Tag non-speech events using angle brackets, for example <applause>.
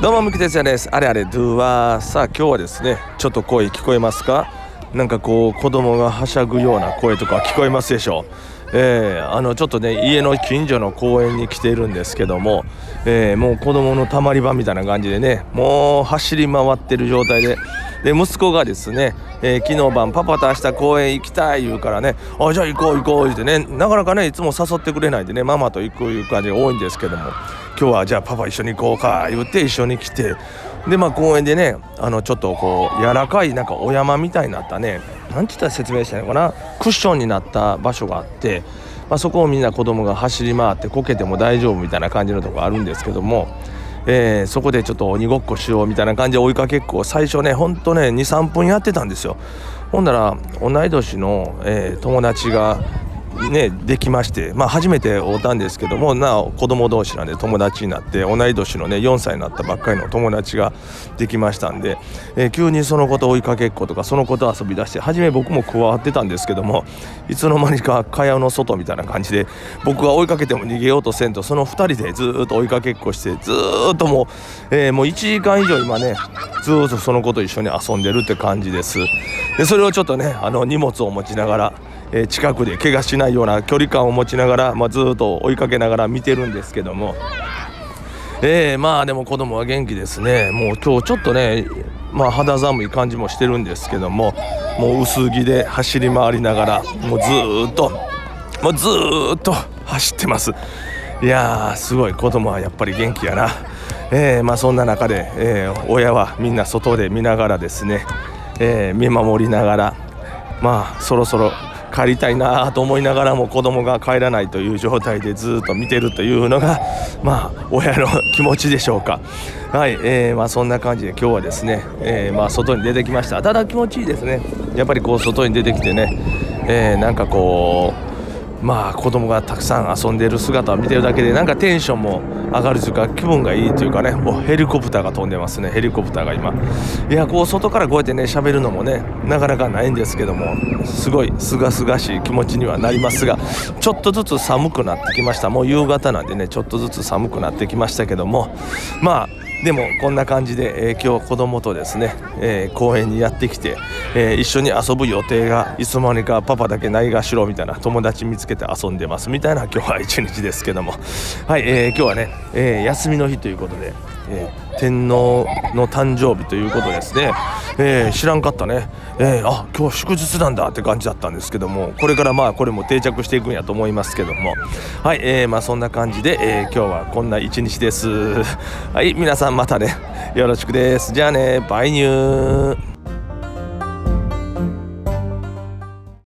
どうも、むき哲也です。あれあれ、ドゥは、さあ、今日はですね、ちょっと声聞こえますか？なんかこう、子供がはしゃぐような声とか聞こえますでしょう。えー、あのちょっとね家の近所の公園に来ているんですけども、えー、もう子供のたまり場みたいな感じでねもう走り回ってる状態でで息子がですね、えー、昨日晩パパと明日公園行きたい言うからねあじゃあ行こう行こう言ってねなかなかねいつも誘ってくれないでねママと行くいう感じが多いんですけども今日はじゃあパパ一緒に行こうか言って一緒に来て。でまあ公園でねあのちょっとこう柔らかいなんかお山みたいになったね。何て言ったら説明したいのかな？クッションになった場所があって、まあ、そこをみんな子供が走り回ってこけても大丈夫みたいな感じのとこあるんですけども。えー、そこでちょっと鬼ごっこしようみたいな感じで追いかけっこを最初ねほんとね23分やってたんですよ。ほんなら同い年の、えー、友達がねできまして、まあ、初めて会うたんですけどもなお子供同士なんで友達になって同い年のね4歳になったばっかりの友達ができましたんで、えー、急にその子と追いかけっことかその子と遊び出して初め僕も加わってたんですけどもいつの間にか蚊帳の外みたいな感じで僕が追いかけても逃げようとせんとその2人でずっと追いかけっこしてずっともう、えー、もう1時間以上今ねずっとその子と一緒に遊んでるって感じです。でそれをちょっとねあの荷物を持ちながらえ近くで怪我しないような距離感を持ちながら、まあ、ずっと追いかけながら見てるんですけども、えー、まあでも子供は元気ですね。もう今日ちょっとね、まあ、肌寒い感じもしてるんですけども。もう薄着で走り回りながらもうずっともうずっと走ってます。いやーすごい子供はやっぱり元気やな。えー、まあ、そんな中で、えー、親はみんな外で見ながらですね、え、見守りながらまあそろそろ帰りたいなと思いながらも子供が帰らないという状態でずっと見てるというのが <laughs> まあ親の気持ちでしょうか。はい、えー、まあそんな感じで今日はですね、えー、まあ外に出てきました。ただ気持ちいいですね。やっぱりこう外に出てきてね、えー、なんかこうまあ子供がたくさん遊んでいる姿を見てるだけでなんかテンションも上がるというか気分がいいというかねおヘリコプターが飛んでますねヘリコプターが今。いやこう外からこうやってね喋るのもねなかなかないんですけどもすごいすがすがしい気持ちにはなりますがちょっとずつ寒くなってきました。もう夕方なんでねちょっとずつ寒くなってきましたけどもまあでもこんな感じで、えー、今日子供とですね、えー、公園にやってきて、えー、一緒に遊ぶ予定がいつの間にかパパだけないがしろみたいな友達見つけて遊んでますみたいな今日は一日ですけども。はい、え、今日はね、え休みの日ということで、え天皇の誕生日ということですね、え知らんかったね、えあ今日祝日なんだって感じだったんですけどもこれからまあこれも定着していくんやと思いますけども。はい、えーまあそんな感じで、え今日はこんな一日です。はい皆さんまたね。よろしくです。じゃあね。バイニュー。